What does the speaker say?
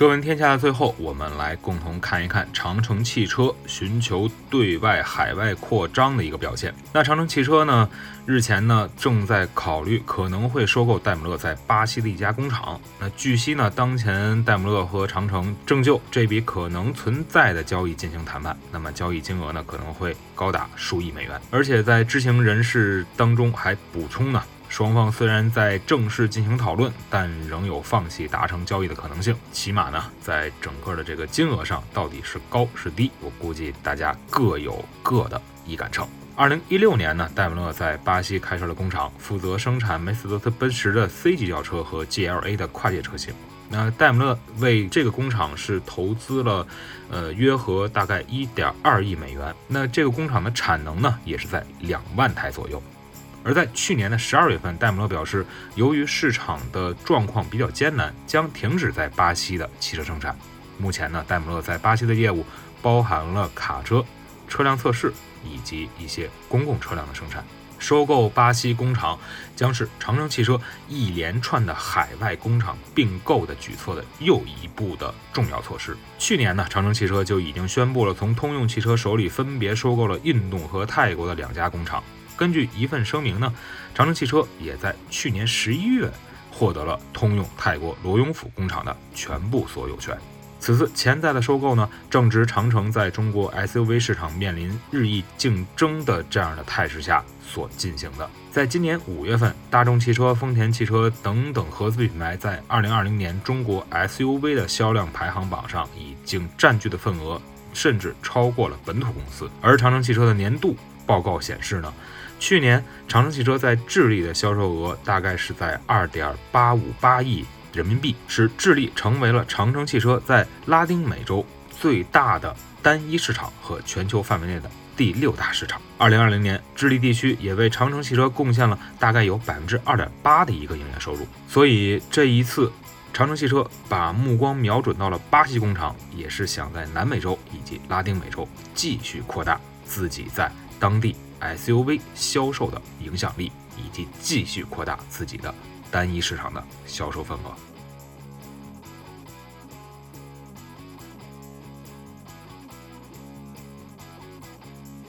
车闻天下的最后，我们来共同看一看长城汽车寻求对外海外扩张的一个表现。那长城汽车呢，日前呢正在考虑可能会收购戴姆勒在巴西的一家工厂。那据悉呢，当前戴姆勒和长城正就这笔可能存在的交易进行谈判。那么交易金额呢可能会高达数亿美元。而且在知情人士当中还补充呢。双方虽然在正式进行讨论，但仍有放弃达成交易的可能性。起码呢，在整个的这个金额上，到底是高是低，我估计大家各有各的一杆秤。二零一六年呢，戴姆勒在巴西开设了工厂，负责生产梅赛德斯奔驰的 C 级轿车和 GLA 的跨界车型。那戴姆勒为这个工厂是投资了，呃，约合大概一点二亿美元。那这个工厂的产能呢，也是在两万台左右。而在去年的十二月份，戴姆勒表示，由于市场的状况比较艰难，将停止在巴西的汽车生产。目前呢，戴姆勒在巴西的业务包含了卡车、车辆测试以及一些公共车辆的生产。收购巴西工厂将是长城汽车一连串的海外工厂并购的举措的又一步的重要措施。去年呢，长城汽车就已经宣布了从通用汽车手里分别收购了印度和泰国的两家工厂。根据一份声明呢，长城汽车也在去年十一月获得了通用泰国罗永府工厂的全部所有权。此次潜在的收购呢，正值长城在中国 SUV 市场面临日益竞争的这样的态势下所进行的。在今年五月份，大众汽车、丰田汽车等等合资品牌在二零二零年中国 SUV 的销量排行榜上已经占据的份额，甚至超过了本土公司。而长城汽车的年度报告显示呢。去年，长城汽车在智利的销售额大概是在二点八五八亿人民币，使智利成为了长城汽车在拉丁美洲最大的单一市场和全球范围内的第六大市场。二零二零年，智利地区也为长城汽车贡献了大概有百分之二点八的一个营业收入。所以这一次，长城汽车把目光瞄准到了巴西工厂，也是想在南美洲以及拉丁美洲继续扩大自己在当地。SUV 销售的影响力，以及继续扩大自己的单一市场的销售份额。